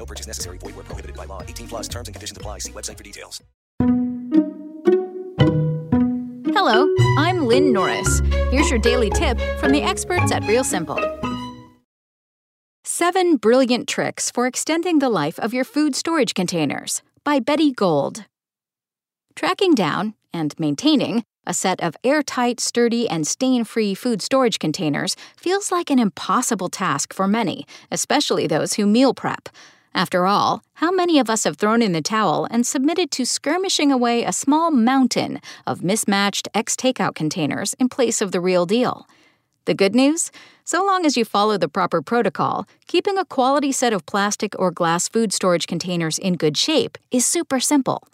No purchase necessary. Void where prohibited by law. 18 plus terms and conditions apply. See website for details. Hello, I'm Lynn Norris. Here's your daily tip from the experts at Real Simple. Seven Brilliant Tricks for Extending the Life of Your Food Storage Containers by Betty Gold. Tracking down and maintaining a set of airtight, sturdy, and stain free food storage containers feels like an impossible task for many, especially those who meal prep. After all, how many of us have thrown in the towel and submitted to skirmishing away a small mountain of mismatched ex takeout containers in place of the real deal? The good news? So long as you follow the proper protocol, keeping a quality set of plastic or glass food storage containers in good shape is super simple.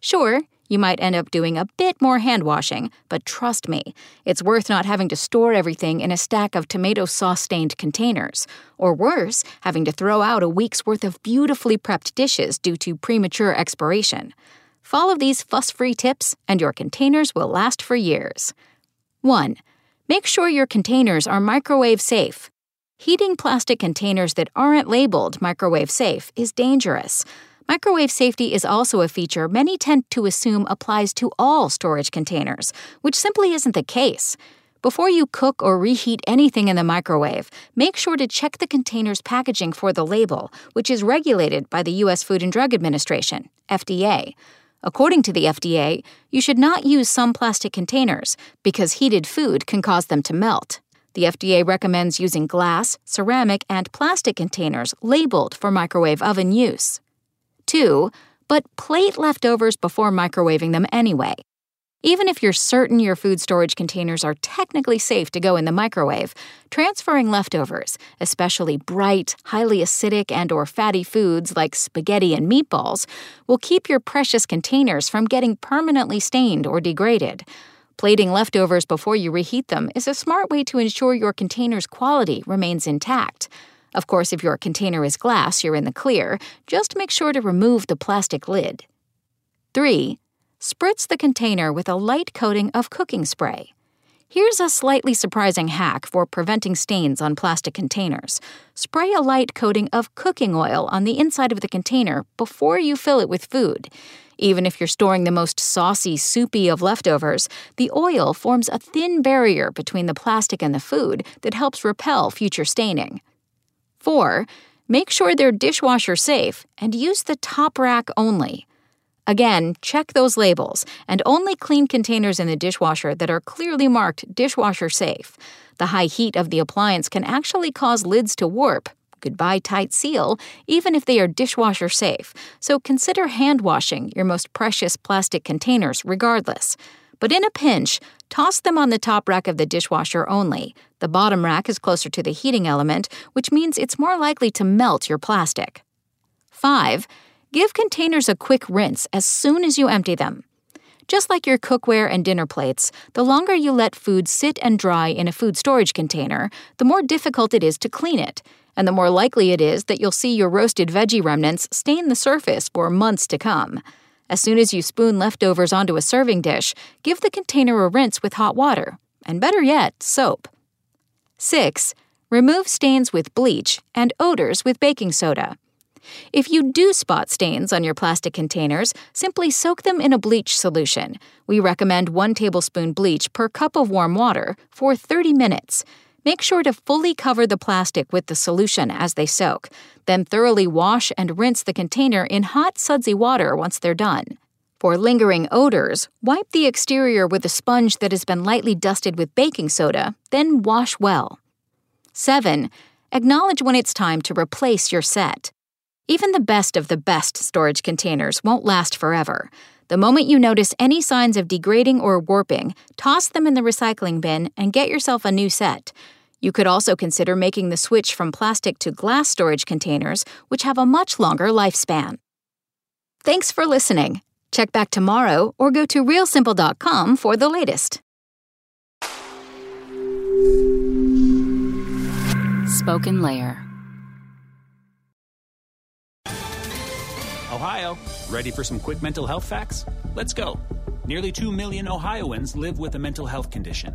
Sure, you might end up doing a bit more hand washing, but trust me, it's worth not having to store everything in a stack of tomato sauce stained containers. Or worse, having to throw out a week's worth of beautifully prepped dishes due to premature expiration. Follow these fuss free tips, and your containers will last for years. 1. Make sure your containers are microwave safe. Heating plastic containers that aren't labeled microwave safe is dangerous. Microwave safety is also a feature many tend to assume applies to all storage containers, which simply isn't the case. Before you cook or reheat anything in the microwave, make sure to check the container's packaging for the label, which is regulated by the U.S. Food and Drug Administration, FDA. According to the FDA, you should not use some plastic containers because heated food can cause them to melt. The FDA recommends using glass, ceramic, and plastic containers labeled for microwave oven use. 2. But plate leftovers before microwaving them anyway. Even if you're certain your food storage containers are technically safe to go in the microwave, transferring leftovers, especially bright, highly acidic and or fatty foods like spaghetti and meatballs, will keep your precious containers from getting permanently stained or degraded. Plating leftovers before you reheat them is a smart way to ensure your container's quality remains intact. Of course, if your container is glass, you're in the clear. Just make sure to remove the plastic lid. 3. Spritz the container with a light coating of cooking spray. Here's a slightly surprising hack for preventing stains on plastic containers. Spray a light coating of cooking oil on the inside of the container before you fill it with food. Even if you're storing the most saucy, soupy of leftovers, the oil forms a thin barrier between the plastic and the food that helps repel future staining. 4. Make sure they're dishwasher safe and use the top rack only. Again, check those labels and only clean containers in the dishwasher that are clearly marked dishwasher safe. The high heat of the appliance can actually cause lids to warp. Goodbye tight seal, even if they are dishwasher safe. So consider hand washing your most precious plastic containers regardless. But in a pinch, toss them on the top rack of the dishwasher only. The bottom rack is closer to the heating element, which means it's more likely to melt your plastic. 5. Give containers a quick rinse as soon as you empty them. Just like your cookware and dinner plates, the longer you let food sit and dry in a food storage container, the more difficult it is to clean it, and the more likely it is that you'll see your roasted veggie remnants stain the surface for months to come. As soon as you spoon leftovers onto a serving dish, give the container a rinse with hot water, and better yet, soap. 6. Remove stains with bleach and odors with baking soda. If you do spot stains on your plastic containers, simply soak them in a bleach solution. We recommend 1 tablespoon bleach per cup of warm water for 30 minutes. Make sure to fully cover the plastic with the solution as they soak. Then thoroughly wash and rinse the container in hot, sudsy water once they're done. For lingering odors, wipe the exterior with a sponge that has been lightly dusted with baking soda, then wash well. 7. Acknowledge when it's time to replace your set. Even the best of the best storage containers won't last forever. The moment you notice any signs of degrading or warping, toss them in the recycling bin and get yourself a new set. You could also consider making the switch from plastic to glass storage containers, which have a much longer lifespan. Thanks for listening. Check back tomorrow or go to realsimple.com for the latest. Spoken Layer. Ohio, ready for some quick mental health facts? Let's go. Nearly 2 million Ohioans live with a mental health condition.